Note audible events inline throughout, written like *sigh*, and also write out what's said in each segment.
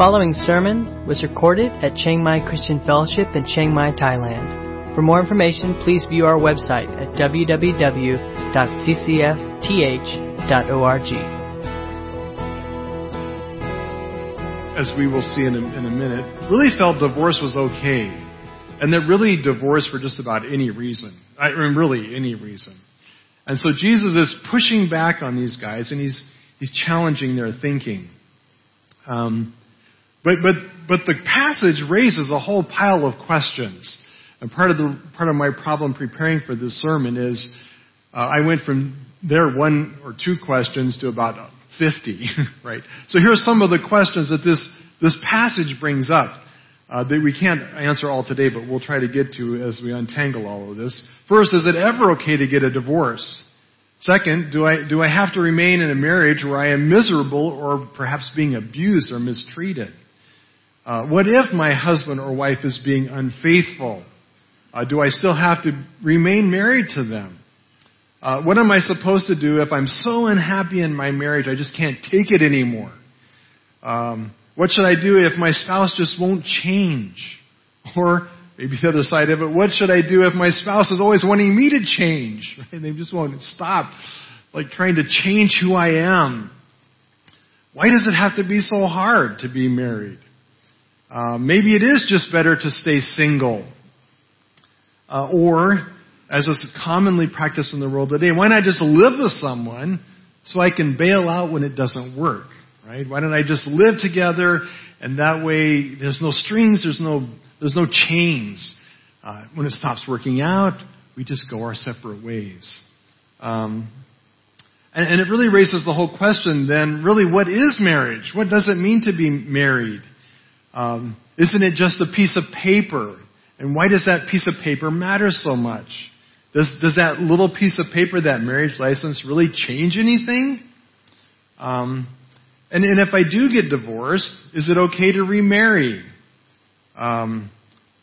following sermon was recorded at Chiang Mai Christian Fellowship in Chiang Mai, Thailand. For more information, please view our website at www.ccfth.org. As we will see in a, in a minute, really felt divorce was okay. And that really divorce for just about any reason. I mean, really any reason. And so Jesus is pushing back on these guys and he's, he's challenging their thinking. Um, but, but, but the passage raises a whole pile of questions. And part of, the, part of my problem preparing for this sermon is uh, I went from there one or two questions to about 50, *laughs* right? So here are some of the questions that this, this passage brings up uh, that we can't answer all today, but we'll try to get to as we untangle all of this. First, is it ever okay to get a divorce? Second, do I, do I have to remain in a marriage where I am miserable or perhaps being abused or mistreated? Uh, what if my husband or wife is being unfaithful? Uh, do I still have to remain married to them? Uh, what am I supposed to do if I'm so unhappy in my marriage I just can't take it anymore? Um, what should I do if my spouse just won't change? *laughs* Or maybe the other side of it, what should I do if my spouse is always wanting me to change? *laughs* Right? They just won't stop, like trying to change who I am. Why does it have to be so hard to be married? Uh, maybe it is just better to stay single. Uh, or, as is commonly practiced in the world today, why not just live with someone so I can bail out when it doesn't work? Right? Why don't I just live together and that way there's no strings, there's no, there's no chains. Uh, when it stops working out, we just go our separate ways. Um, and, and, it really raises the whole question then, really, what is marriage? What does it mean to be married? Um, isn't it just a piece of paper? And why does that piece of paper matter so much? Does, does that little piece of paper, that marriage license, really change anything? Um, and, and if I do get divorced, is it okay to remarry? Um,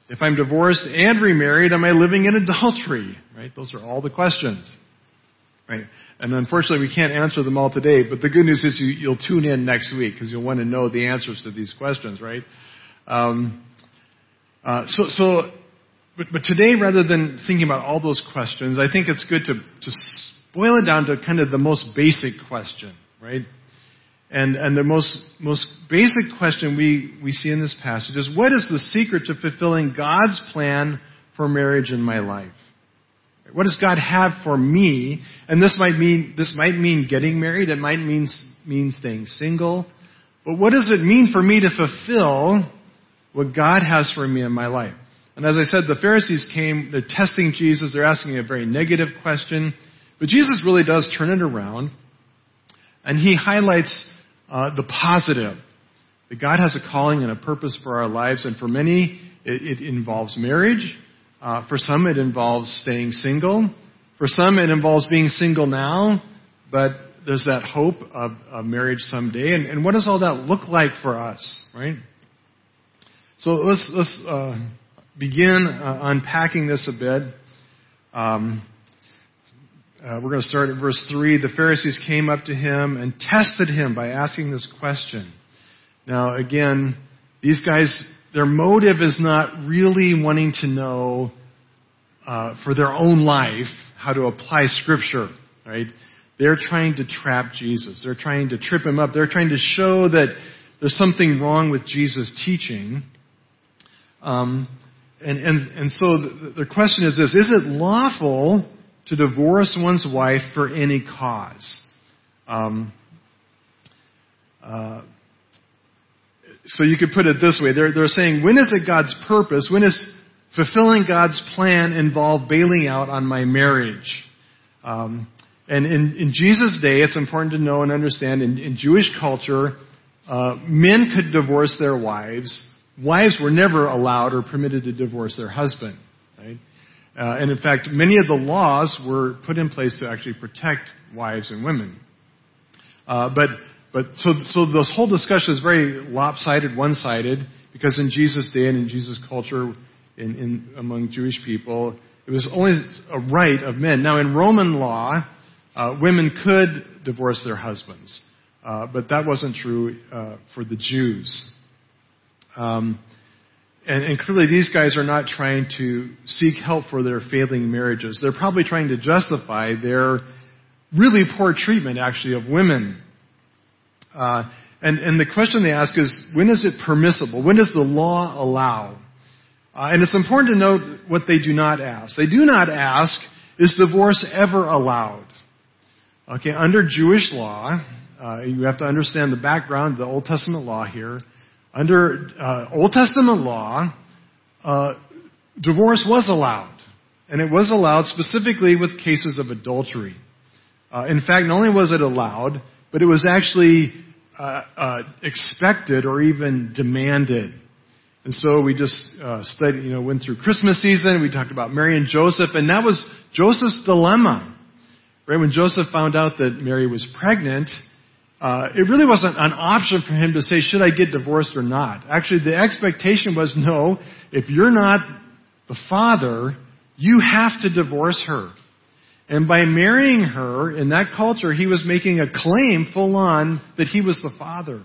if I'm divorced and remarried, am I living in adultery? Right? Those are all the questions. Right? And unfortunately, we can't answer them all today, but the good news is you, you'll tune in next week because you'll want to know the answers to these questions, right? Um, uh, so, so but, but today, rather than thinking about all those questions, I think it's good to, to boil it down to kind of the most basic question, right? And, and the most, most basic question we, we see in this passage is what is the secret to fulfilling God's plan for marriage in my life? What does God have for me? And this might mean, this might mean getting married. It might mean, mean staying single. But what does it mean for me to fulfill what God has for me in my life? And as I said, the Pharisees came, they're testing Jesus, they're asking a very negative question. But Jesus really does turn it around. And he highlights uh, the positive. That God has a calling and a purpose for our lives. And for many, it, it involves marriage. Uh, for some, it involves staying single. For some, it involves being single now, but there's that hope of, marriage someday. And, and, what does all that look like for us, right? So let's let's uh, begin uh, unpacking this a bit. Um, uh, we're going to start at verse 3. The Pharisees came up to him and tested him by asking this question. Now, again, these guys their motive is not really wanting to know uh, for their own life how to apply Scripture, right? They're trying to trap Jesus. They're trying to trip him up. They're trying to show that there's something wrong with Jesus' teaching. Um, and, and, and so the, the question is this Is it lawful to divorce one's wife for any cause? Um, uh, so you could put it this way. They're, they're saying, when is it God's purpose? When is fulfilling God's plan involve bailing out on my marriage? Um, and in, in, Jesus' day, it's important to know and understand in, in Jewish culture, uh, men could divorce their wives. Wives were never allowed or permitted to divorce their husband. Right? Uh, and in fact, many of the laws were put in place to actually protect wives and women. Uh, but but so, so this whole discussion is very lopsided, one-sided, because in Jesus' day and in Jesus' culture, in, in, among Jewish people, it was only a right of men. Now, in Roman law, uh, women could divorce their husbands, uh, but that wasn't true uh, for the Jews. Um, and, and clearly these guys are not trying to seek help for their failing marriages. They're probably trying to justify their really poor treatment, actually, of women. Uh, and, and the question they ask is, when is it permissible? When does the law allow? Uh, and it's important to note what they do not ask. They do not ask, is divorce ever allowed? Okay, under Jewish law, uh, you have to understand the background, the Old Testament law here. Under uh, Old Testament law, uh, divorce was allowed. And it was allowed specifically with cases of adultery. Uh, in fact, not only was it allowed, but it was actually uh, uh, expected or even demanded. And so we just uh, studied, you know, went through Christmas season. We talked about Mary and Joseph, and that was Joseph's dilemma. Right when Joseph found out that Mary was pregnant, uh, it really wasn't an option for him to say, should I get divorced or not? Actually, the expectation was, no, if you're not the father, you have to divorce her. And by marrying her in that culture, he was making a claim full on that he was the father.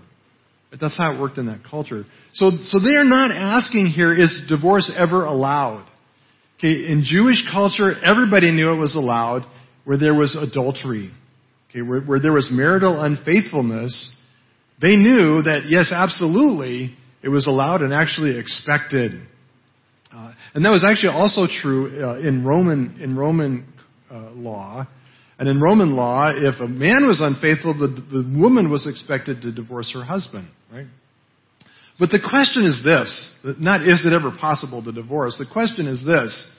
But that's how it worked in that culture. So, so they are not asking here, is divorce ever allowed? Okay, in Jewish culture, everybody knew it was allowed where there was adultery. Okay, where, where there was marital unfaithfulness, they knew that yes, absolutely, it was allowed and actually expected. Uh, and that was actually also true uh, in Roman in Roman uh, law. And in Roman law, if a man was unfaithful, the, the woman was expected to divorce her husband, right? But the question is this: not is it ever possible to divorce? The question is this: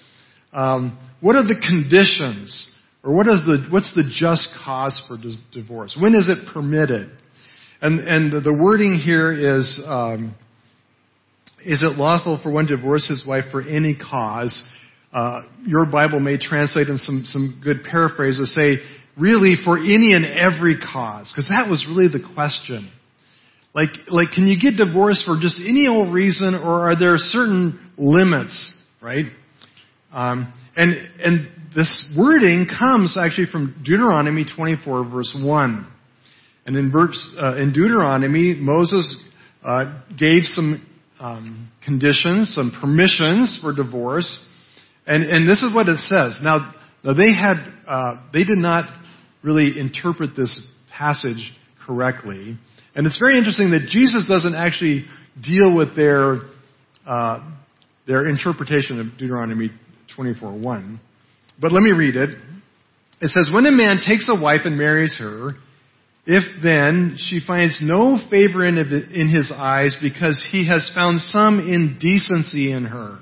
um, What are the conditions or what is the, what's the just cause for divorce? When is it permitted? And, and the wording here is, um, is it lawful for one to divorce his wife for any cause? Uh, your Bible may translate in some, some good paraphrases say, really for any and every cause. Because that was really the question. Like, like, can you get divorced for just any old reason, or are there certain limits, right? Um, and, and this wording comes actually from Deuteronomy 24 verse 1. And in, verse, uh, in Deuteronomy, Moses uh, gave some um, conditions, some permissions for divorce. And, and this is what it says. Now, they had, uh, they did not really interpret this passage correctly. And it's very interesting that Jesus doesn't actually deal with their, uh, their interpretation of Deuteronomy 24:1. But let me read it. It says, When a man takes a wife and marries her, if then she finds no favor in, in his eyes because he has found some indecency in her,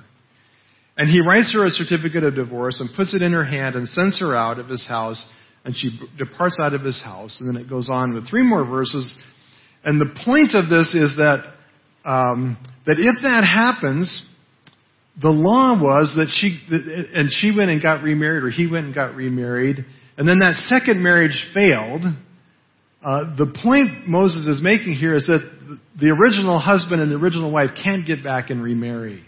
and he writes her a certificate of divorce and puts it in her hand and sends her out of his house, and she departs out of his house. And then it goes on with three more verses. And the point of this is that, um, that if that happens, the law was that she, and she went and got remarried, or he went and got remarried, and then that second marriage failed. Uh, the point Moses is making here is that the original husband and the original wife can't get back and remarry.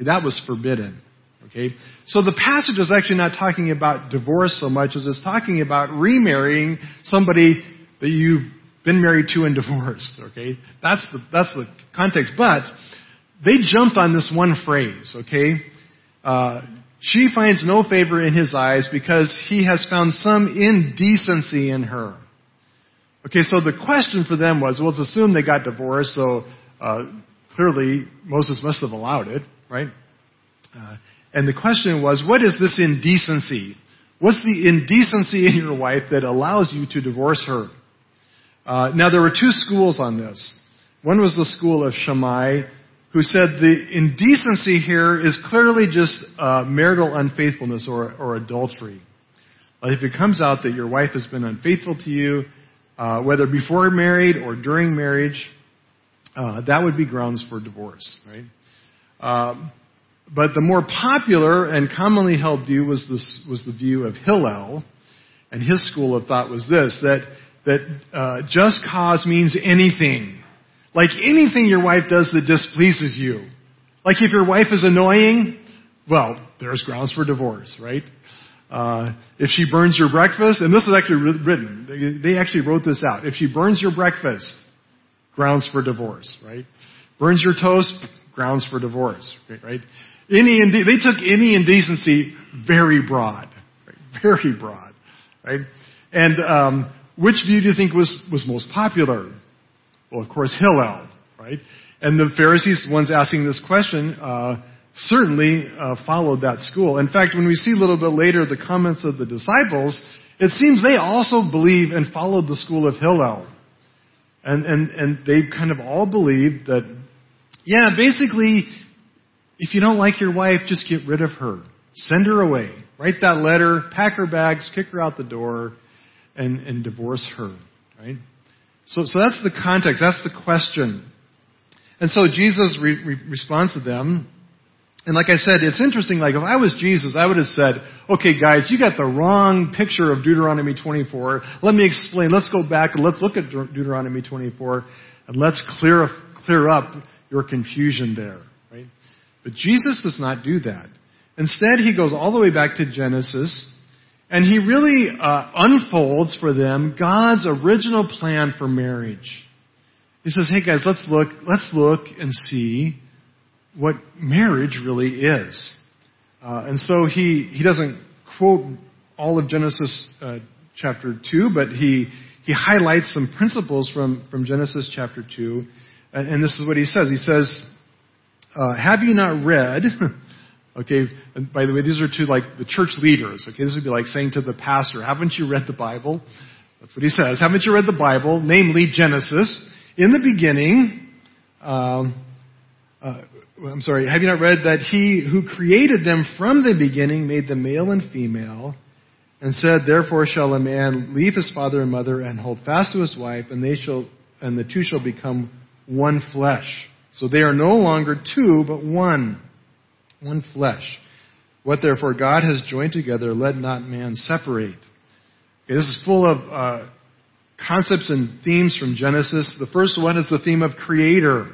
That was forbidden. Okay? So the passage is actually not talking about divorce so much as it's talking about remarrying somebody that you've been married to and *laughs* divorced. Okay? That's the, that's the context. But, they jumped on this one phrase, okay? Uh, she finds no favor in his eyes because he has found some indecency in her. Okay, so the question for them was, well, let's assume they got divorced, so uh, clearly Moses must have allowed it, right? Uh, and the question was, what is this indecency? What's the indecency in your wife that allows you to divorce her? Uh, now, there were two schools on this. One was the school of Shammai, who said the indecency here is clearly just uh, marital unfaithfulness or, or adultery. if it comes out that your wife has been unfaithful to you, uh, whether before married or during marriage, uh, that would be grounds for divorce, right? Um, but the more popular and commonly held view was this was the view of Hillel, and his school of thought was this that that uh, just cause means anything. Like anything your wife does that displeases you. Like if your wife is annoying, well, there's grounds for divorce, right? Uh, if she burns your breakfast, and this is actually written, they actually wrote this out. If she burns your breakfast, grounds for divorce, right? burns your toast, grounds for divorce, right? Any inde- they took any indecency very broad, right? very broad, right? And um, which view do you think was was most popular? Well, of course, Hillel, right? And the Pharisees, ones asking this question, uh, certainly uh, followed that school. In fact, when we see a little bit later the comments of the disciples, it seems they also believe and followed the school of Hillel. And, and, and they kind of all believed that, yeah, basically, if you don't like your wife, just get rid of her. Send her away. Write that letter, pack her bags, kick her out the door, and, and divorce her. Right? So, so that's the context. That's the question. And so Jesus re- re- responds to them and like I said, it's interesting, like if I was Jesus, I would have said, okay guys, you got the wrong picture of Deuteronomy 24. Let me explain. Let's go back and let's look at Deuteronomy 24 and let's clear, clear up your confusion there, right? But Jesus does not do that. Instead, he goes all the way back to Genesis and he really uh, unfolds for them God's original plan for marriage. He says, hey guys, let's look, let's look and see what marriage really is. Uh, and so he, he doesn't quote all of Genesis uh, chapter 2, but he, he highlights some principles from, from Genesis chapter 2. And, this is what he says. He says, uh, Have you not read? *laughs* okay, and by the way, these are to like the church leaders. Okay, this would be like saying to the pastor, Haven't you read the Bible? That's what he says. Haven't you read the Bible? Namely, Genesis. In the beginning, um, uh, I'm sorry, have you not read that he who created them from the beginning made them male and female, and said, Therefore shall a man leave his father and mother and hold fast to his wife, and they shall and the two shall become one flesh. So they are no longer two, but one. One flesh. What therefore God has joined together, let not man separate. Okay, this is full of uh, concepts and themes from Genesis. The first one is the theme of creator.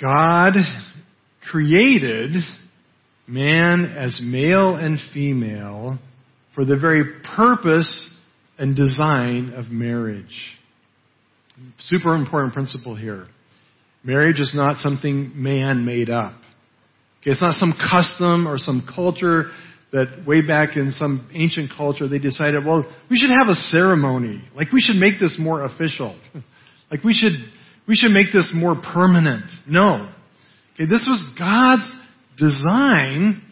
God created man as male and female for the very purpose and design of marriage. Super important principle here. Marriage is not something man made up. Okay, it's not some custom or some culture that way back in some ancient culture they decided, well, we should have a ceremony. Like we should make this more official. *laughs* like we should we should make this more permanent. No. Okay, this was God's design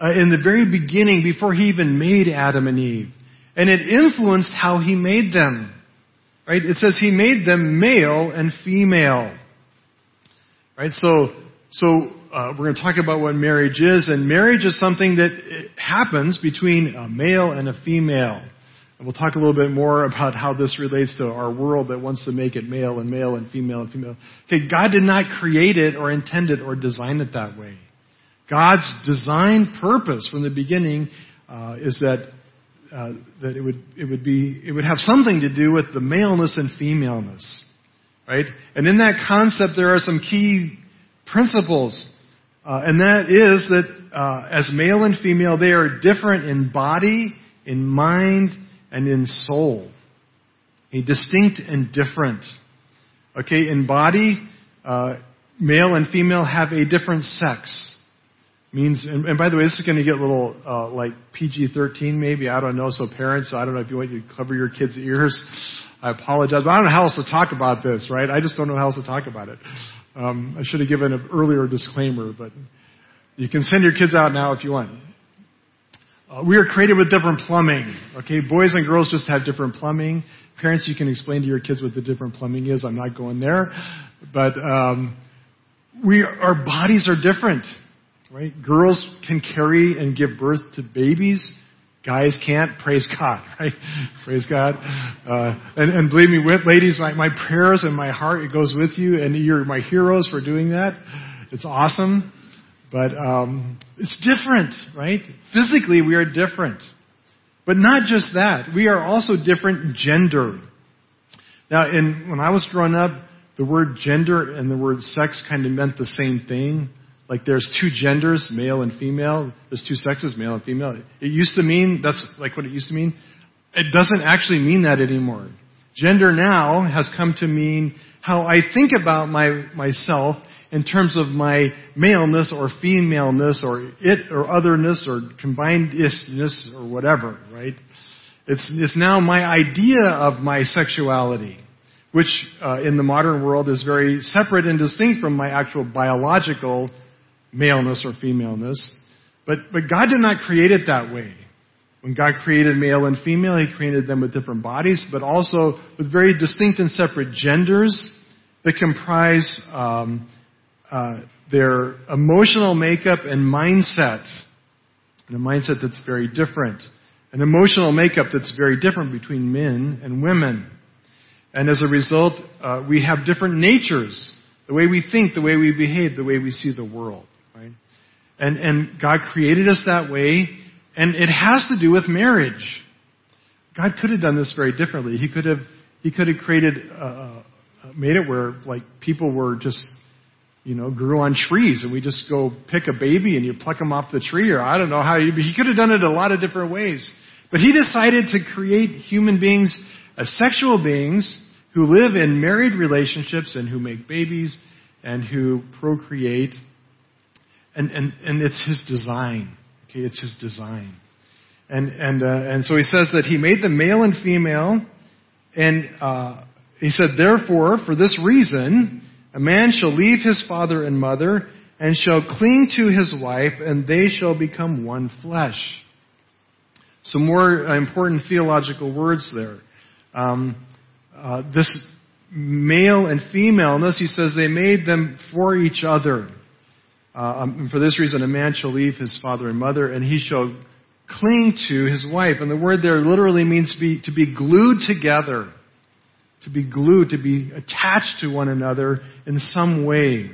uh, in the very beginning before he even made Adam and Eve. And it influenced how he made them. Right? It says he made them male and female. Right? So, so uh, we're going to talk about what marriage is, and marriage is something that happens between a male and a female. And we'll talk a little bit more about how this relates to our world that wants to make it male and male and female and female. Okay, God did not create it or intend it or design it that way. God's design purpose from the beginning uh, is that uh, that it would it would be it would have something to do with the maleness and femaleness, right? And in that concept, there are some key principles, uh, and that is that uh, as male and female, they are different in body, in mind, and in soul. A distinct and different. Okay, in body, uh, male and female have a different sex. Means, and, and by the way, this is going to get a little uh, like PG-13 maybe. I don't know. So parents, I don't know if you want to cover your kids' ears. I apologize, but I don't know how else to talk about this, right? I just don't know how else to talk about it. Um, I should have given an earlier disclaimer, but you can send your kids out now if you want. Uh, we are created with different plumbing. Okay, boys and girls just have different plumbing. Parents, you can explain to your kids what the different plumbing is. I'm not going there, but um, we our bodies are different, right? Girls can carry and give birth to babies. Guys can't. Praise God, *laughs* right? Praise God. Uh, and, and believe me, with ladies, my, my prayers and my heart it goes with you, and you're my heroes for doing that. It's awesome. But um, it's different, right? Physically, we are different. But not just that. We are also different gender. Now, in, when I was growing up, the word gender and the word sex kind of meant the same thing. Like there's two genders, male and female. There's two sexes, male and female. It used to mean, that's like what it used to mean. It doesn't actually mean that anymore. Gender now has come to mean how I think about my, myself in terms of my maleness or femaleness or it or otherness or combined isness or whatever, right? It's, it's now my idea of my sexuality, which uh, in the modern world is very separate and distinct from my actual biological maleness or femaleness. But, but God did not create it that way. When God created male and female, He created them with different bodies, but also with very distinct and separate genders that comprise um, uh, their emotional makeup and mindset. And a mindset that's very different. An emotional makeup that's very different between men and women. And as a result, uh, we have different natures. The way we think, the way we behave, the way we see the world. And, and God created us that way, and it has to do with marriage. God could have done this very differently. He could have, he could have created, uh, uh made it where like people were just, you know, grew on trees, and we just go pick a baby and you pluck them off the tree, or I don't know how. You, he could have done it a lot of different ways, but he decided to create human beings as sexual beings who live in married relationships and who make babies and who procreate and, and, and it's his design. Okay, it's his design. And, and, uh, and so he says that he made them male and female, and uh, he said, therefore, for this reason, a man shall leave his father and mother, and shall cling to his wife, and they shall become one flesh. Some more important theological words there. Um, uh, this male and female, notice he says they made them for each other. Uh, um, for this reason, a man shall leave his father and mother, and he shall cling to his wife. And the word there literally means to be, to be glued together, to be glued, to be attached to one another in some way.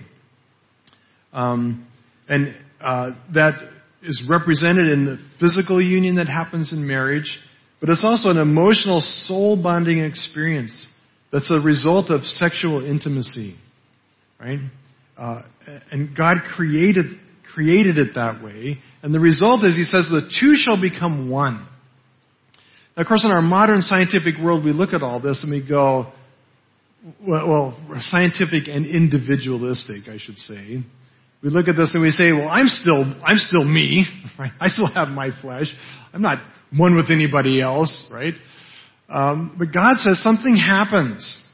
Um, and uh, that is represented in the physical union that happens in marriage, but it's also an emotional soul bonding experience that's a result of sexual intimacy, right? Uh, and God created, created it that way. And the result is, he says, the two shall become one. Of course, in our modern scientific world, we look at all this and we go, well, well, scientific and individualistic, I should say. We look at this and we say, well, I'm still, I'm still me, *laughs* right? I still have my flesh. I'm not one with anybody else, right? Um, but God says something happens.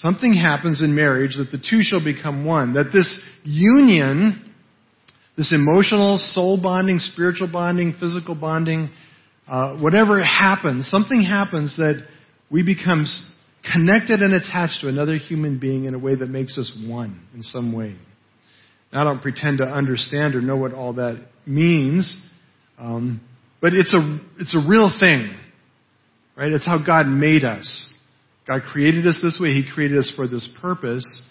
Something happens in marriage that the two shall become one. That this union, this emotional, soul bonding, spiritual bonding, physical bonding, uh, whatever happens, something happens that we become connected and attached to another human being in a way that makes us one in some way. I don't pretend to understand or know what all that means, um, but it's a it's a real thing, right? It's how God made us. God created us this way. He created us for this purpose.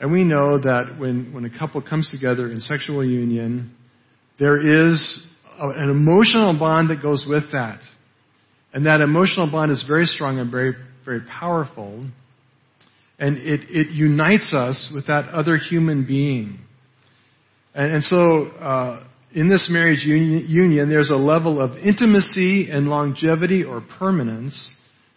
And we know that when, when a couple comes together in sexual union, there is a, an emotional bond that goes with that. And that emotional bond is very strong and very, very powerful. And it, it unites us with that other human being. And, and so, uh, in this marriage union, union, there's a level of intimacy and longevity or permanence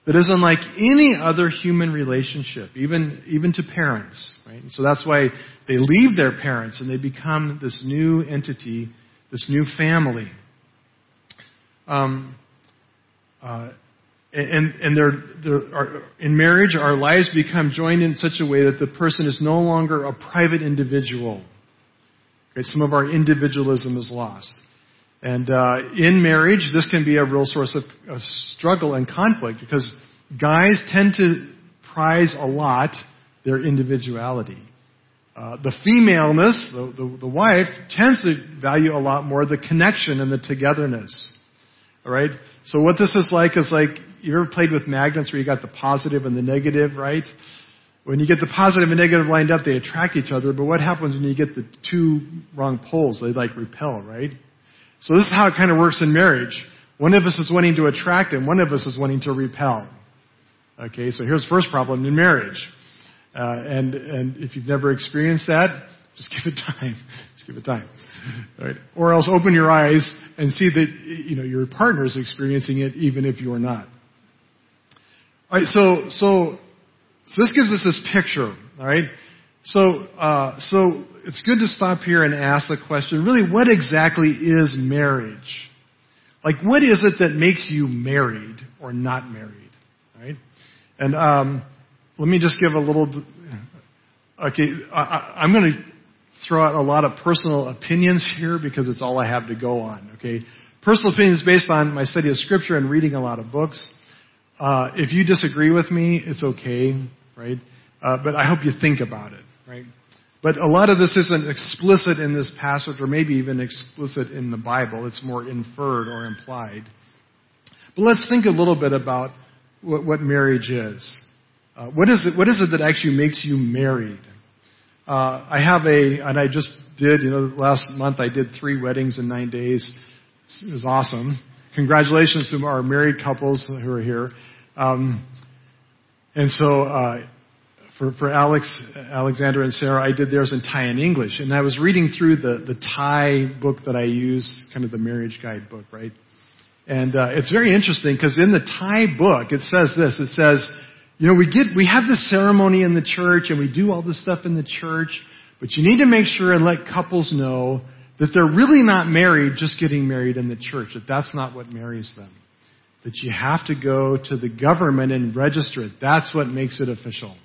that is unlike any other human relationship, even, even to parents. Right? So that's why they leave their parents and they become this new entity, this new family. Um, uh, and and they're, they're, are, in marriage, our lives become joined in such a way that the person is no longer a private individual. Okay, some of our individualism is lost. And uh, in marriage, this can be a real source of, of struggle and conflict because guys tend to prize a lot their individuality. Uh, the femaleness, the, the, the, wife, tends to value a lot more the connection and the togetherness. All right. So what this is like is like you ever played with magnets where you got the positive and the negative, right? When you get the positive and negative lined up, they attract each other. But what happens when you get the two wrong poles? They like repel, right? So this is how it kind of works in marriage. One of us is wanting to attract and one of us is wanting to repel. Okay, so here's the first problem in marriage. Uh, and, and if you've never experienced that, just *laughs* give it time. Just give it time. Right? Or else open your eyes and see that, you know, your partner is experiencing it even if you're not. All right, so, so So this gives us this picture, all right? So, uh, so it's good to stop here and ask the question, really, what exactly is marriage? Like, what is it that makes you married or not married, right? And um, let me just give a little. Okay, I, I'm going to throw out a lot of personal opinions here because it's all I have to go on. Okay, personal opinions based on my study of scripture and reading a lot of books. Uh, if you disagree with me, it's okay, right? Uh, but I hope you think about it, right? But a lot of this isn't explicit in this passage or maybe even explicit in the Bible. It's more inferred or implied. But let's think a little bit about what, what marriage is. Uh, what is it, what is it that actually makes you married? Uh, I have a, and I just did, you know, last month I did three weddings in nine days. It was awesome. Congratulations to our married couples who are here. Um, and so, uh, for, for Alex, Alexander and Sarah, I did theirs in Thai and English. And I was reading through the, the Thai book that I use, kind of the marriage guide book, right? And uh, it's very interesting because in the Thai book, it says this. It says, you know, we get, we have this ceremony in the church and we do all this stuff in the church, but you need to make sure and let couples know that they're really not married just getting married in the church, that that's not what marries them. That you have to go to the government and register it. That's what makes it official.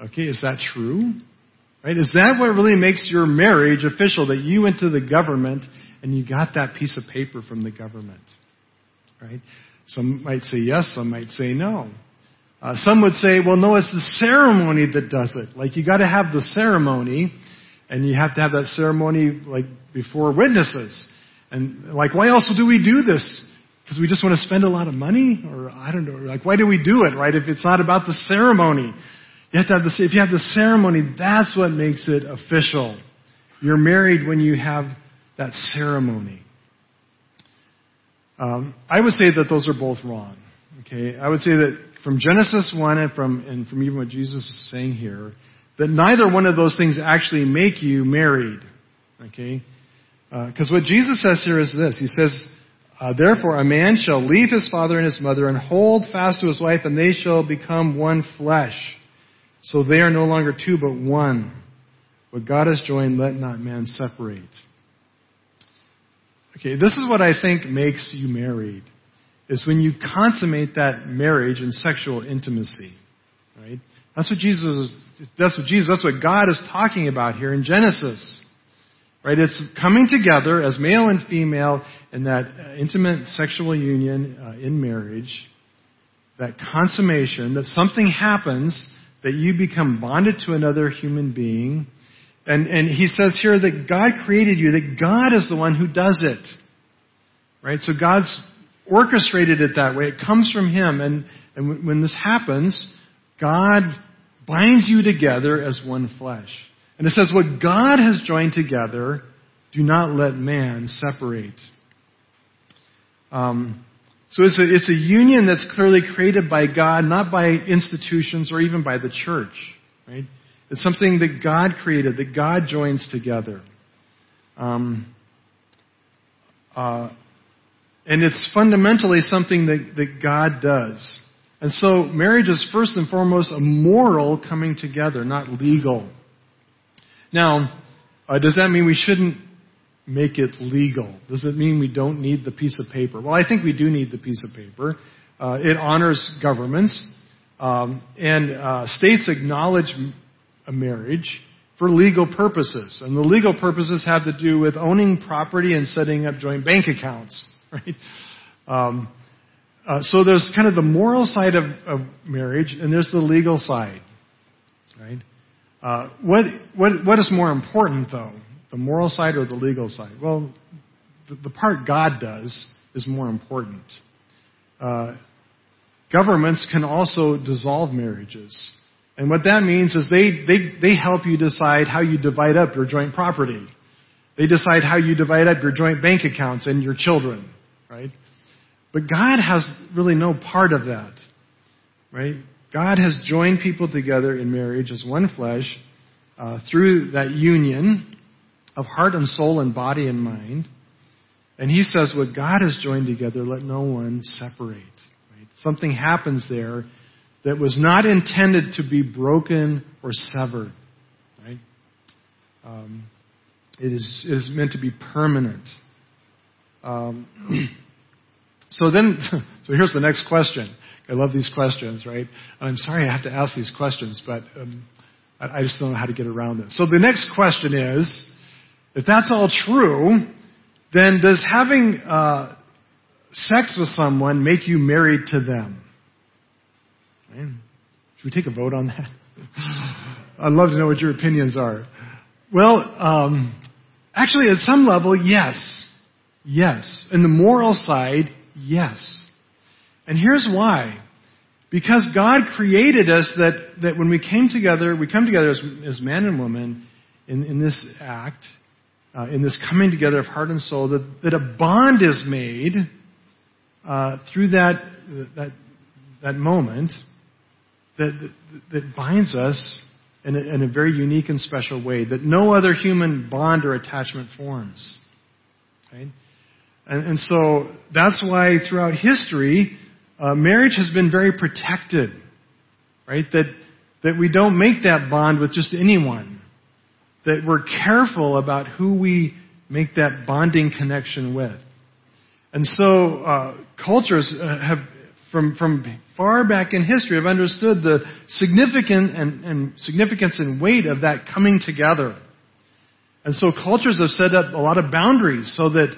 Okay, is that true? Right? Is that what really makes your marriage official? That you went to the government and you got that piece of paper from the government? Right? Some might say yes, some might say no. Uh, some would say, well, no, it's the ceremony that does it. Like you got to have the ceremony, and you have to have that ceremony like before witnesses. And like, why else do we do this? Because we just want to spend a lot of money, or I don't know. Like, why do we do it? Right? If it's not about the ceremony. You have to have the, if you have the ceremony, that's what makes it official. You're married when you have that ceremony. Um, I would say that those are both wrong. Okay, I would say that from Genesis one and from and from even what Jesus is saying here, that neither one of those things actually make you married. Okay, because uh, what Jesus says here is this: He says, uh, "Therefore, a man shall leave his father and his mother and hold fast to his wife, and they shall become one flesh." So they are no longer two, but one. What God has joined, let not man separate. Okay, this is what I think makes you married. Is when you consummate that marriage in sexual intimacy. Right? That's what Jesus is, that's what Jesus, that's what God is talking about here in Genesis. Right? It's coming together as male and female in that uh, intimate sexual union uh, in marriage. That consummation, that something happens that you become bonded to another human being. And, and he says here that God created you, that God is the one who does it. Right? So God's orchestrated it that way. It comes from Him. And, and when this happens, God binds you together as one flesh. And it says, what God has joined together, do not let man separate. Um, so it's a, it's a union that's clearly created by God, not by institutions or even by the church. Right? It's something that God created, that God joins together. Um, uh, and it's fundamentally something that, that God does. And so marriage is first and foremost a moral coming together, not legal. Now, uh, does that mean we shouldn't make it legal? Does it mean we don't need the piece of paper? Well, I think we do need the piece of paper. Uh, it honors governments, um, and uh, states acknowledge a marriage for legal purposes. And the legal purposes have to do with owning property and setting up joint bank accounts, *laughs* right? Um, uh, so there's kind of the moral side of, of, marriage, and there's the legal side, right? Uh, what, what, what is more important, though? The moral side or the legal side? Well, the, the part God does is more important. Uh, governments can also dissolve marriages. And what that means is they, they, they help you decide how you divide up your joint property. They decide how you divide up your joint bank accounts and your children, right? But God has really no part of that, right? God has joined people together in marriage as one flesh uh, through that union of heart and soul and body and mind. And he says, what God has joined together, let no one separate. Right? Something happens there that was not intended to be broken or severed. Right? Um, it is, it is meant to be permanent. Um, *clears throat* so then, *laughs* so here's the next question. I love these questions, right? I'm sorry I have to ask these questions, but um, I, I just don't know how to get around this. So the next question is, if that's all true, then does having uh, sex with someone make you married to them? Right? Should we take a vote on that? *laughs* I'd love to know what your opinions are. Well, um, actually, at some level, yes. Yes. In the moral side, yes. And here's why. Because God created us that, that when we came together, we come together as, as man and woman in, in this act, uh, in this coming together of heart and soul, that, that a bond is made uh, through that, that, that moment that, that, that binds us in a, in a very unique and special way that no other human bond or attachment forms. Right? And, and so that's why throughout history, uh, marriage has been very protected, right? That, that we don't make that bond with just anyone. That we're careful about who we make that bonding connection with. And so uh, cultures uh, have, from, from far back in history, have understood the significant and, and significance and weight of that coming together. And so cultures have set up a lot of boundaries so that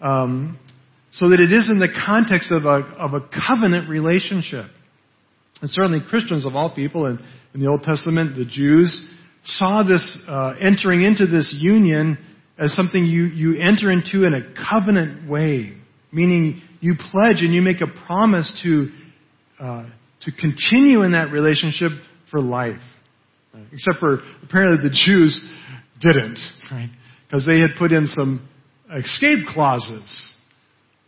um, so that it is in the context of a, of a covenant relationship. And certainly Christians of all people in, in the Old Testament, the Jews, saw this uh, entering into this union as something you, you enter into in a covenant way, meaning you pledge and you make a promise to, uh, to continue in that relationship for life. Except for apparently the Jews didn't, right? Because they had put in some escape clauses.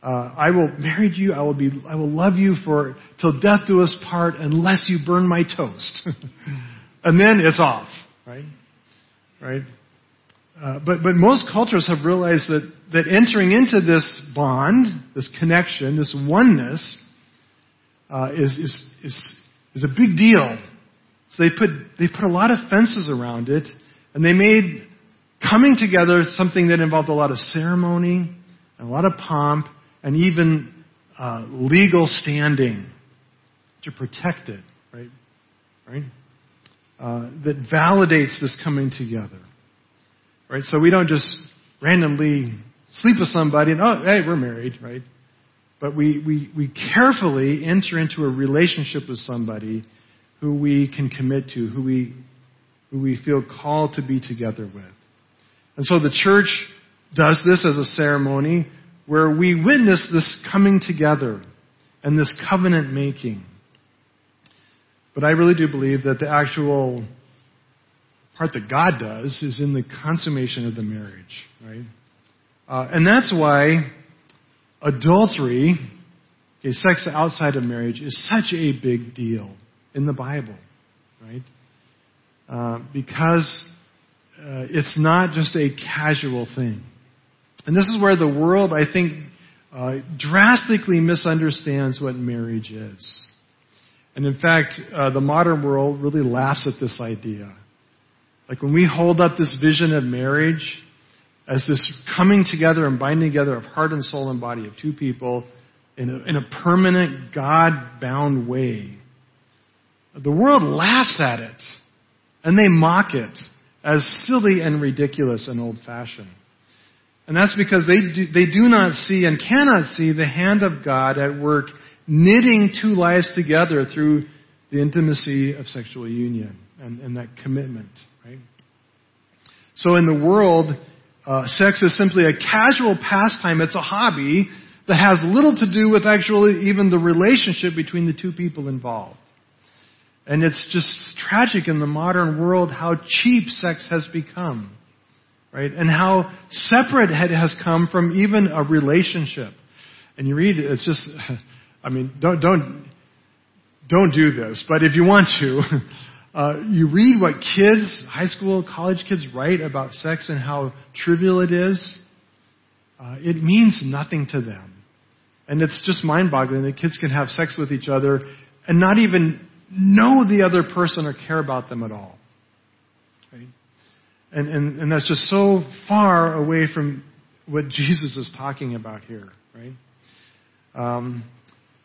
Uh, I will marry you. I will be. I will love you for till death do us part, unless you burn my toast. *laughs* and then it's off, right? Right. Uh, but but most cultures have realized that that entering into this bond, this connection, this oneness, uh, is is is is a big deal. So they put they put a lot of fences around it, and they made coming together something that involved a lot of ceremony and a lot of pomp and even uh, legal standing to protect it, right? Right? Uh, that validates this coming together, right? So we don't just randomly sleep with somebody and oh, hey, we're married, right? But we, we, we carefully enter into a relationship with somebody who we can commit to, who we, who we feel called to be together with. And so the church does this as a ceremony where we witness this coming together and this covenant making. But I really do believe that the actual part that God does is in the consummation of the marriage, right? Uh, and that's why adultery, okay, sex outside of marriage, is such a big deal in the Bible, right? Uh, because uh, it's not just a casual thing. And this is where the world, I think, uh, drastically misunderstands what marriage is. And in fact, uh, the modern world really laughs at this idea. Like when we hold up this vision of marriage as this coming together and binding together of heart and soul and body of two people in a, in a permanent, God bound way, the world laughs at it and they mock it as silly and ridiculous and old fashioned. And that's because they do, they do not see and cannot see the hand of God at work knitting two lives together through the intimacy of sexual union and, and that commitment, right? So in the world, uh, sex is simply a casual pastime. It's a hobby that has little to do with actually even the relationship between the two people involved. And it's just tragic in the modern world how cheap sex has become right? And how separate it has come from even a relationship. And you read, it's just, *laughs* I mean, don't, don't, don't do this, but if you want to, *laughs* uh, you read what kids, high school, college kids write about sex and how trivial it is. Uh, it means nothing to them. And it's just mind boggling that kids can have sex with each other and not even know the other person or care about them at all. Right? And, and, and that's just so far away from what *laughs* Jesus is talking about here, right? Um,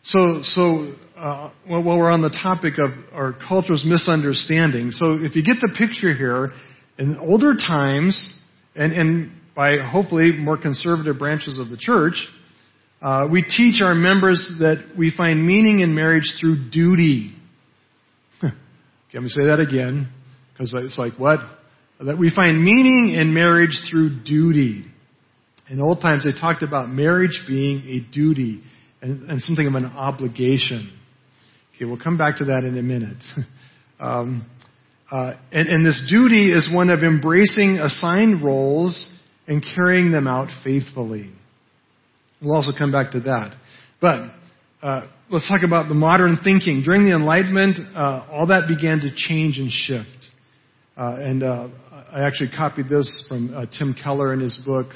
so, so uh, while we're on the topic of our culture's misunderstanding, so if you get the picture here, in older times, and, and by hopefully more conservative branches of the church, uh, we teach our members that we find meaning in marriage through duty. *laughs* let me say that again, because it's like, what? That we find meaning in marriage through duty. In old times, they talked about marriage being a duty and, and something of an obligation. Okay, we'll come back to that in a minute. *laughs* um, uh, and, and this duty is one of embracing assigned roles and carrying them out faithfully. We'll also come back to that. But uh, let's talk about the modern thinking. During the Enlightenment, uh, all that began to change and shift. Uh, and uh, I actually copied this from uh, Tim Keller in his book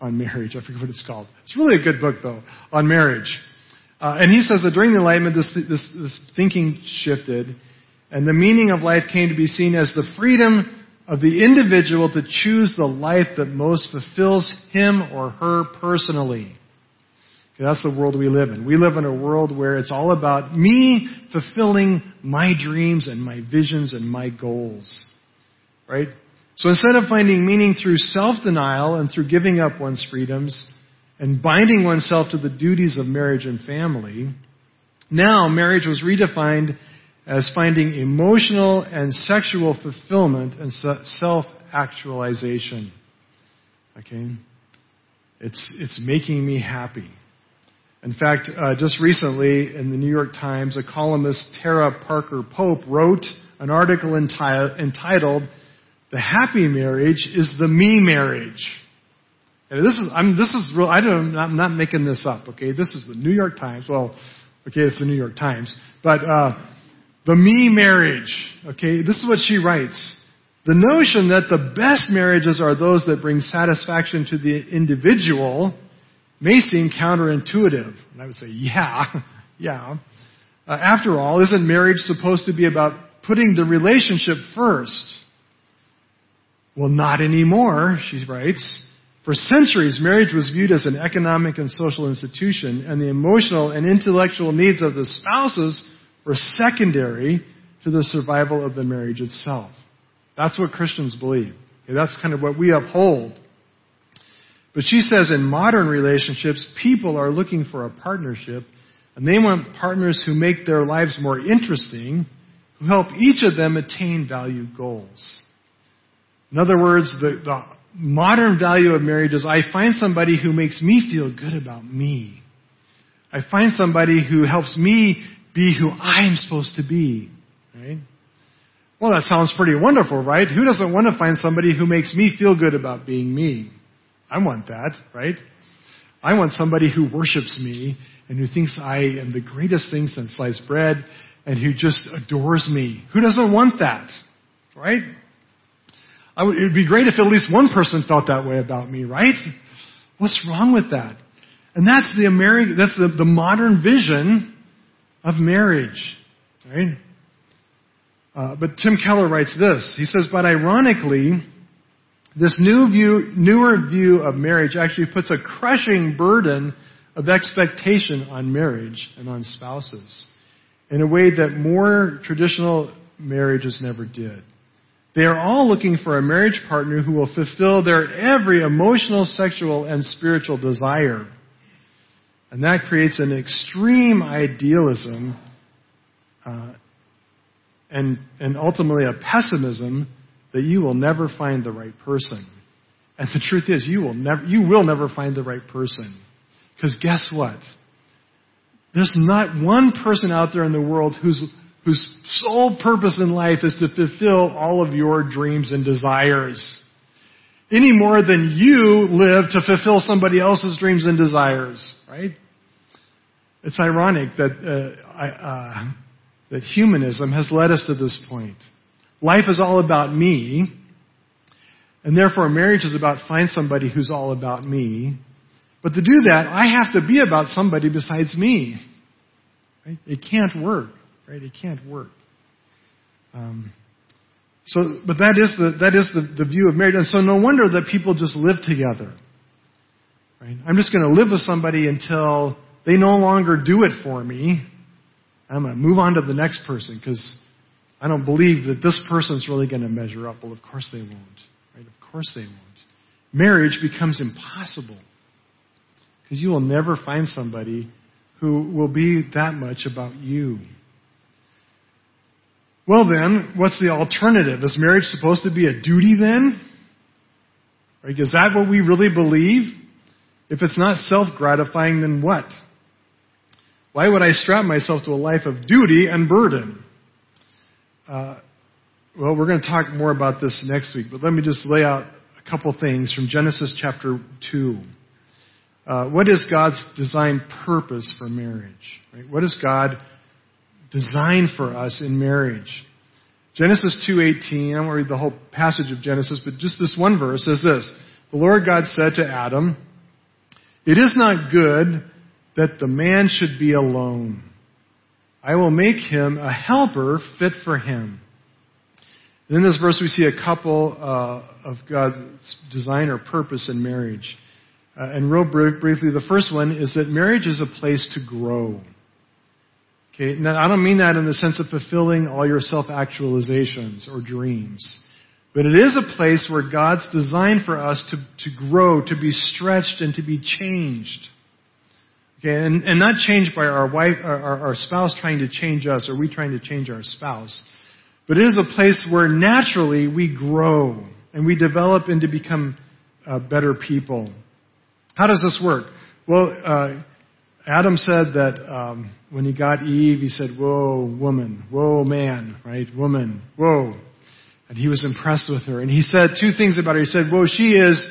on marriage. I forget what it's called. It's really a good book, though, on marriage. Uh, and he says that during the Enlightenment, this, this, this thinking shifted, and the meaning of life came to be seen as the freedom of the individual to choose the life that most fulfills him or her personally. Okay, that's the world we live in. We live in a world where it's all about me fulfilling my dreams and my visions and my goals. Right? So instead of finding meaning through self-denial and through giving up one's freedoms and binding oneself to the duties of marriage and family, now marriage was redefined as finding emotional and sexual fulfillment and self-actualization. Okay? It's, it's making me happy. In fact, uh, just recently in the New York Times, a columnist, Tara Parker Pope, wrote an article enti- entitled the happy marriage is the me marriage. And this is, I'm, this is real, I don't, I'm not making this up, okay? This is the New York Times. Well, okay, it's the New York Times. But, uh, the me marriage, okay? This is what she writes. The notion that the best marriages are those that bring satisfaction to the individual may seem counterintuitive. And I would say, yeah, *laughs* yeah. Uh, after all, isn't marriage supposed to be about putting the relationship first? Well, not anymore, she writes. For centuries, marriage was viewed as an economic and social institution, and the emotional and intellectual needs of the spouses were secondary to the survival of the marriage itself. That's what Christians believe. Okay, that's kind of what we uphold. But she says in modern relationships, people are looking for a partnership, and they want partners who make their lives more interesting, who help each of them attain value goals. In other words, the, the modern value of marriage is I find somebody who makes me feel good about me. I find somebody who helps me be who I'm supposed to be. Right? Well, that sounds pretty wonderful, right? Who doesn't want to find somebody who makes me feel good about being me? I want that, right? I want somebody who worships me and who thinks I am the greatest thing since sliced bread and who just adores me. Who doesn't want that? Right? Would, it would be great if at least one person felt that way about me, right? What's wrong with that? And that's the American, that's the, the modern vision of marriage, right? Uh, but Tim Keller writes this. He says, but ironically, this new view, newer view of marriage actually puts a crushing burden of expectation on marriage and on spouses in a way that more traditional marriages never did. They are all looking for a marriage partner who will fulfill their every emotional, sexual, and spiritual desire. And that creates an extreme idealism uh, and, and ultimately a pessimism that you will never find the right person. And the truth is, you will never, you will never find the right person. Because guess what? There's not one person out there in the world who's whose sole purpose in life is to fulfill all of your dreams and desires. Any more than you live to fulfill somebody else's dreams and desires, right? It's ironic that, uh, I, uh, that humanism has led us to this point. Life is all about me, and therefore marriage is about find somebody who's all about me. But to do that, I have to be about somebody besides me. Right? It can't work. Right? It can't work. Um, so, but that is the that is the, the view of marriage, and so no wonder that people just live together. Right? I'm just going to live with somebody until they no longer do it for me. I'm going to move on to the next person because I don't believe that this person's really going to measure up. Well, of course they won't. Right? Of course they won't. Marriage becomes impossible because you will never find somebody who will be that much about you. Well, then, what's the alternative? Is marriage supposed to be a duty then? Right? Is that what we really believe? If it's not self gratifying, then what? Why would I strap myself to a life of duty and burden? Uh, well, we're going to talk more about this next week, but let me just lay out a couple things from Genesis chapter 2. Uh, what is God's design purpose for marriage? Right? What does God design for us in marriage? Genesis 2:18. I won't read the whole passage of Genesis, but just this one verse says this: The Lord God said to Adam, "It is not good that the man should be alone. I will make him a helper fit for him." And in this verse, we see a couple uh, of God's design or purpose in marriage. Uh, and real briefly, the first one is that marriage is a place to grow. Okay, now I don't mean that in the sense of fulfilling all your self-actualizations or dreams. But it is a place where God's designed for us to, to grow, to be stretched, and to be changed. Okay, and, and not changed by our wife, our, our spouse trying to change us, or we trying to change our spouse. But it is a place where naturally we grow and we develop into become uh, better people. How does this work? Well, uh, Adam said that um, when he got Eve, he said, Whoa, woman, whoa, man, right? Woman, whoa. And he was impressed with her. And he said two things about her. He said, Whoa, she is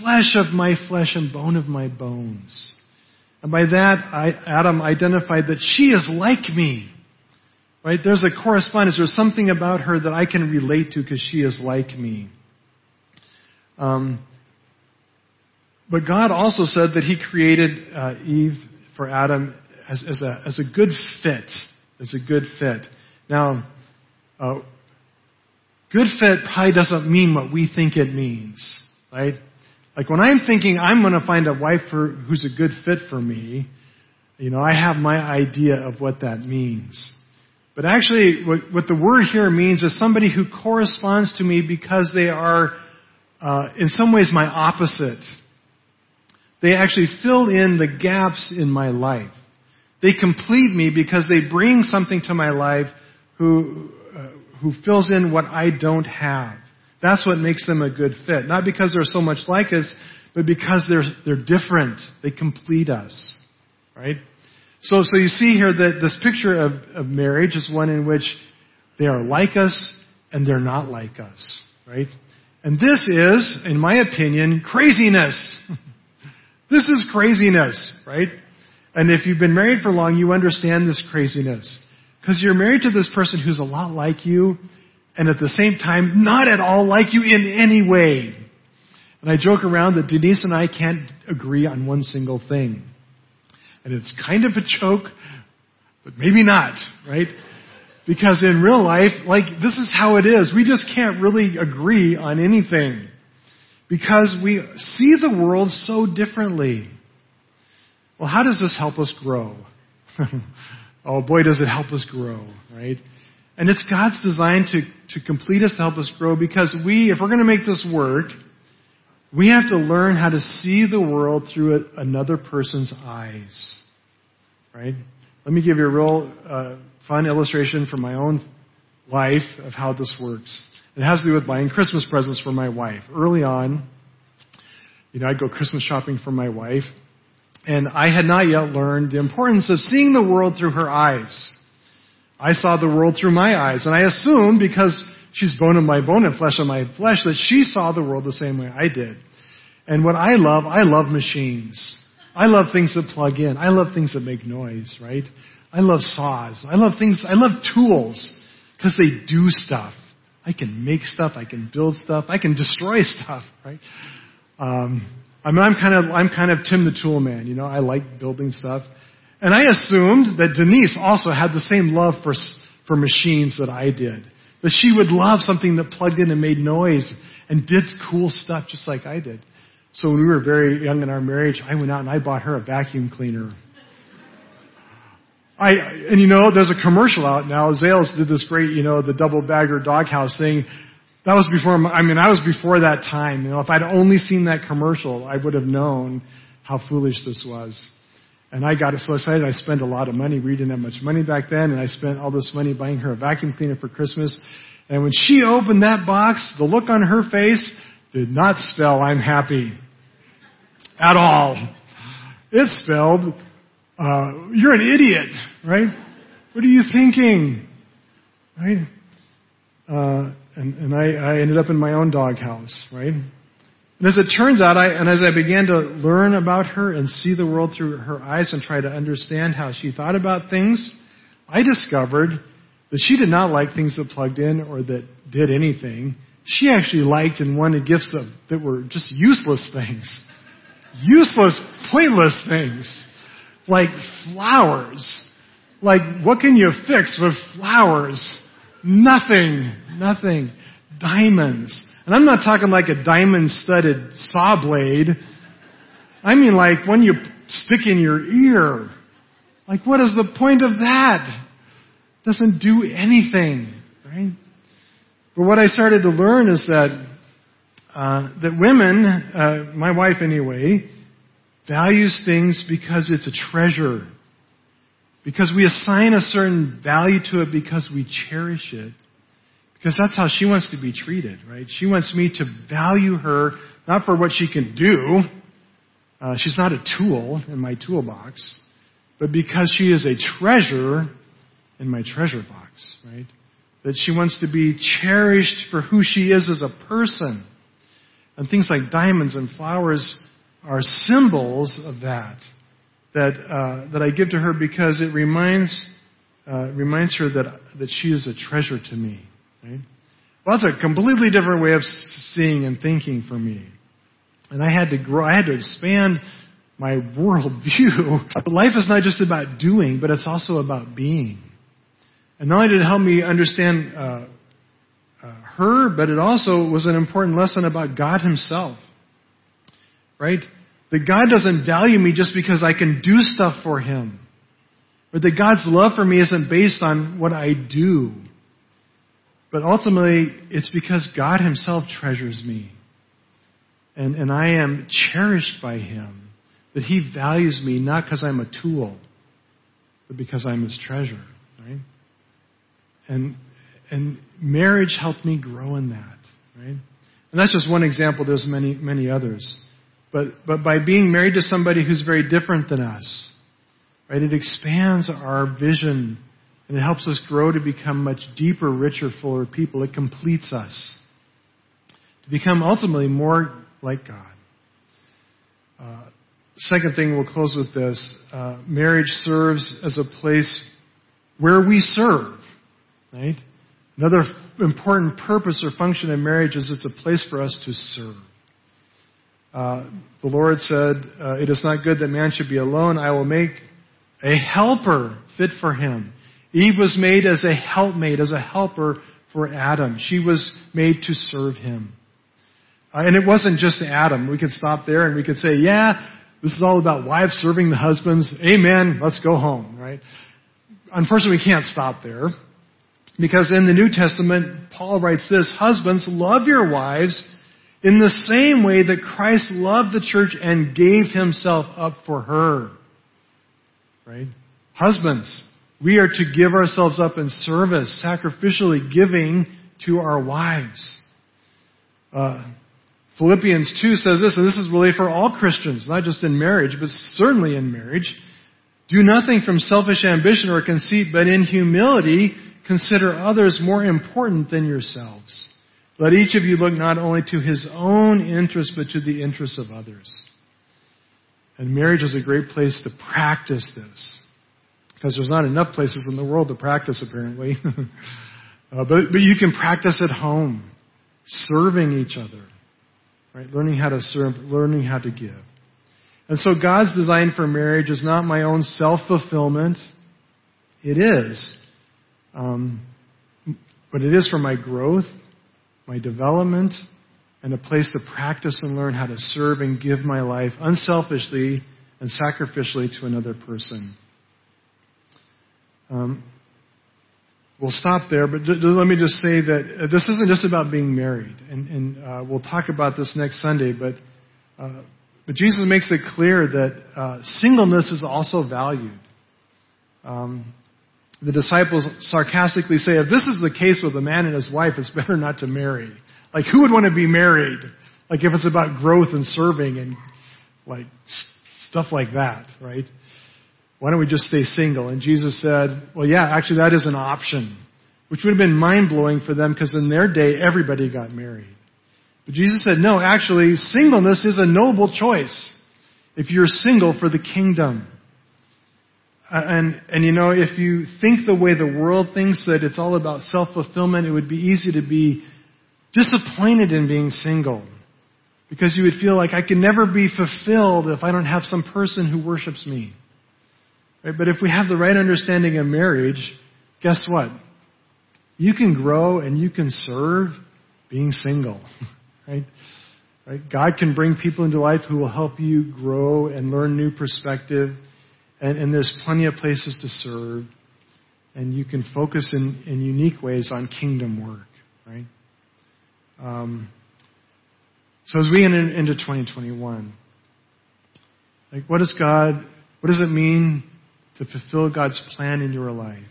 flesh of my flesh and bone of my bones. And by that, I, Adam identified that she is like me. Right? There's a correspondence. There's something about her that I can relate to because she is like me. Um, but God also said that He created uh, Eve for Adam as, as, a, as a good fit. As a good fit. Now, uh, good fit probably doesn't mean what we think it means, right? Like when I'm thinking I'm going to find a wife for, who's a good fit for me, you know, I have my idea of what that means. But actually, what, what the word here means is somebody who corresponds to me because they are, uh, in some ways, my opposite. They actually fill in the gaps in my life. They complete me because they bring something to my life who, uh, who fills in what I don't have. That's what makes them a good fit. Not because they're so much like us, but because they're, they're different. They complete us. Right? So, so you see here that this picture of, of marriage is one in which they are like us and they're not like us. Right? And this is, in my opinion, craziness. *laughs* this is craziness, right? And if you've been married for long, you understand this craziness. Because you're married to this person who's a lot like you, and at the same time, not at all like you in any way. And I joke around that Denise and I can't agree on one single thing. And it's kind of a joke, but maybe not, right? Because in real life, like, this is how it is. We just can't really agree on anything. Because we see the world so differently. Well, how does this help us grow? *laughs* oh boy, does it help us grow, right? And it's God's design to, to complete us to help us grow because we, if we're going to make this work, we have to learn how to see the world through a, another person's eyes. Right? Let me give you a real uh, fun illustration from my own life of how this works. It has to do with buying Christmas presents for my wife. Early on, you know, I'd go Christmas shopping for my wife, and I had not yet learned the importance of seeing the world through her eyes. I saw the world through my eyes, and I assumed because she's bone of my bone and flesh of my flesh that she saw the world the same way I did. And what I love, I love machines. I love things that plug in. I love things that make noise, right? I love saws. I love things, I love tools because they do stuff. I can make stuff. I can build stuff. I can destroy *laughs* stuff, right? Um, I mean, I'm kind of, I'm kind of Tim the Tool Man. You know, I like building stuff. And I assumed that Denise also had the same love for, for machines that I did. That she would love something that plugged in and made noise and did cool stuff just like I did. So when we were very young in our marriage, I went out and I bought her a vacuum cleaner. I, and you know, there's a commercial out now. Zales did this great, you know, the double bagger doghouse thing. That was before, I mean, I was before that time. You know, if I'd only seen that commercial, I would have known how foolish this was. And I got so excited. I spent a lot of money. We didn't have much money back then, and I spent all this money buying her a vacuum cleaner for Christmas. And when she opened that box, the look on her face did not spell "I'm happy" at all. It spelled uh, "You're an idiot," right? What are you thinking, right? Uh, and, and I, I ended up in my own doghouse, right? And as it turns out, I, and as I began to learn about her and see the world through her eyes and try to understand how she thought about things, I discovered that she did not like things that plugged in or that did anything. She actually liked and wanted gifts that, that were just useless things. Useless, pointless things. Like flowers. Like, what can you fix with flowers? Nothing. Nothing. Diamonds. And I'm not talking like a diamond studded saw blade. I mean like one you stick in your ear. Like what is the point of that? Doesn't do anything, right? But what I started to learn is that uh, that women, uh, my wife anyway, values things because it's a treasure. Because we assign a certain value to it because we cherish it. Because that's how she wants to be treated, right? She wants me to value her not for what she can do. Uh, she's not a tool in my toolbox, but because she is a treasure in my treasure box, right? That she wants to be cherished for who she is as a person. And things like diamonds and flowers are symbols of that. That, uh, that I give to her because it reminds, uh, reminds her that, that she is a treasure to me. Right? Well, that's a completely different way of seeing and thinking for me. And I had to grow, I had to expand my worldview. *laughs* Life is not just about doing, but it's also about being. And not only did it help me understand uh, uh, her, but it also was an important lesson about God Himself. Right? That God doesn't value me just because I can do stuff for Him. But that God's love for me isn't based on what I do. But ultimately, it's because God Himself treasures me. And, and I am cherished by Him. That He values me not because I'm a tool, but because I'm His treasure. Right? And, and marriage helped me grow in that. Right? And that's just one example. There's many, many others. But, but by being married to somebody who's very different than us, right, it expands our vision and it helps us grow to become much deeper, richer, fuller people. It completes us to become ultimately more like God. Uh, second thing, we'll close with this. Uh, marriage serves as a place where we serve, right? Another important purpose or function in marriage is it's a place for us to serve. Uh, the Lord said, uh, It is not good that man should be alone. I will make a helper fit for him. Eve was made as a helpmate, as a helper for Adam. She was made to serve him. Uh, and it wasn't just Adam. We could stop there and we could say, yeah, this is all about wives serving the husbands. Amen. Let's go home, right? Unfortunately, we can't stop there. Because in the New Testament, Paul writes this, Husbands, love your wives in the same way that Christ loved the church and gave himself up for her. Right? Husbands, we are to give ourselves up in service, sacrificially giving to our wives. Uh, Philippians 2 says this, and this is really for all Christians, not just in marriage, but certainly in marriage. Do nothing from selfish ambition or conceit, but in humility consider others more important than yourselves. Let each of you look not only to his own interests, but to the interests of others. And marriage is a great place to practice this. Because there's not enough places in the world to practice, apparently. *laughs* uh, but, but you can practice at home, serving each other, right? Learning how to serve, learning how to give. And so God's design for marriage is not my own self-fulfillment. It is. Um, but it is for my growth, my development, and a place to practice and learn how to serve and give my life unselfishly and sacrificially to another person. Um, we'll stop there, but d- d- let me just say that uh, this isn't just about being married, and, and uh, we'll talk about this next Sunday, but uh, but Jesus makes it clear that uh, singleness is also valued. Um, the disciples sarcastically say, if this is the case with a man and his wife, it's better not to marry. Like, who would want to be married? Like, if it's about growth and serving and, like, stuff like that, right? Why don't we just stay single? And Jesus said, well, yeah, actually, that is an option, which would have been mind blowing for them because in their day, everybody got married. But Jesus said, no, actually, singleness is a noble choice if you're single for the kingdom. Uh, and, and you know, if you think the way the world thinks that it's all about self-fulfillment, it would be easy to be disappointed in being single. Because you would feel like I can never be fulfilled if I don't have some person who worships me. Right? But if we have the right understanding of marriage, guess what? You can grow and you can serve being single. *laughs* Right? Right? God can bring people into life who will help you grow and learn new perspective. And, and there's plenty of places to serve. And you can focus in, in unique ways on kingdom work. Right? Um, so as we enter into 2021, like what does God, what does it mean to fulfill God's plan in your life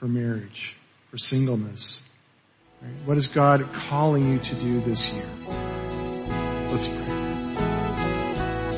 for marriage, for singleness? Right? What is God calling you to do this year? Let's pray.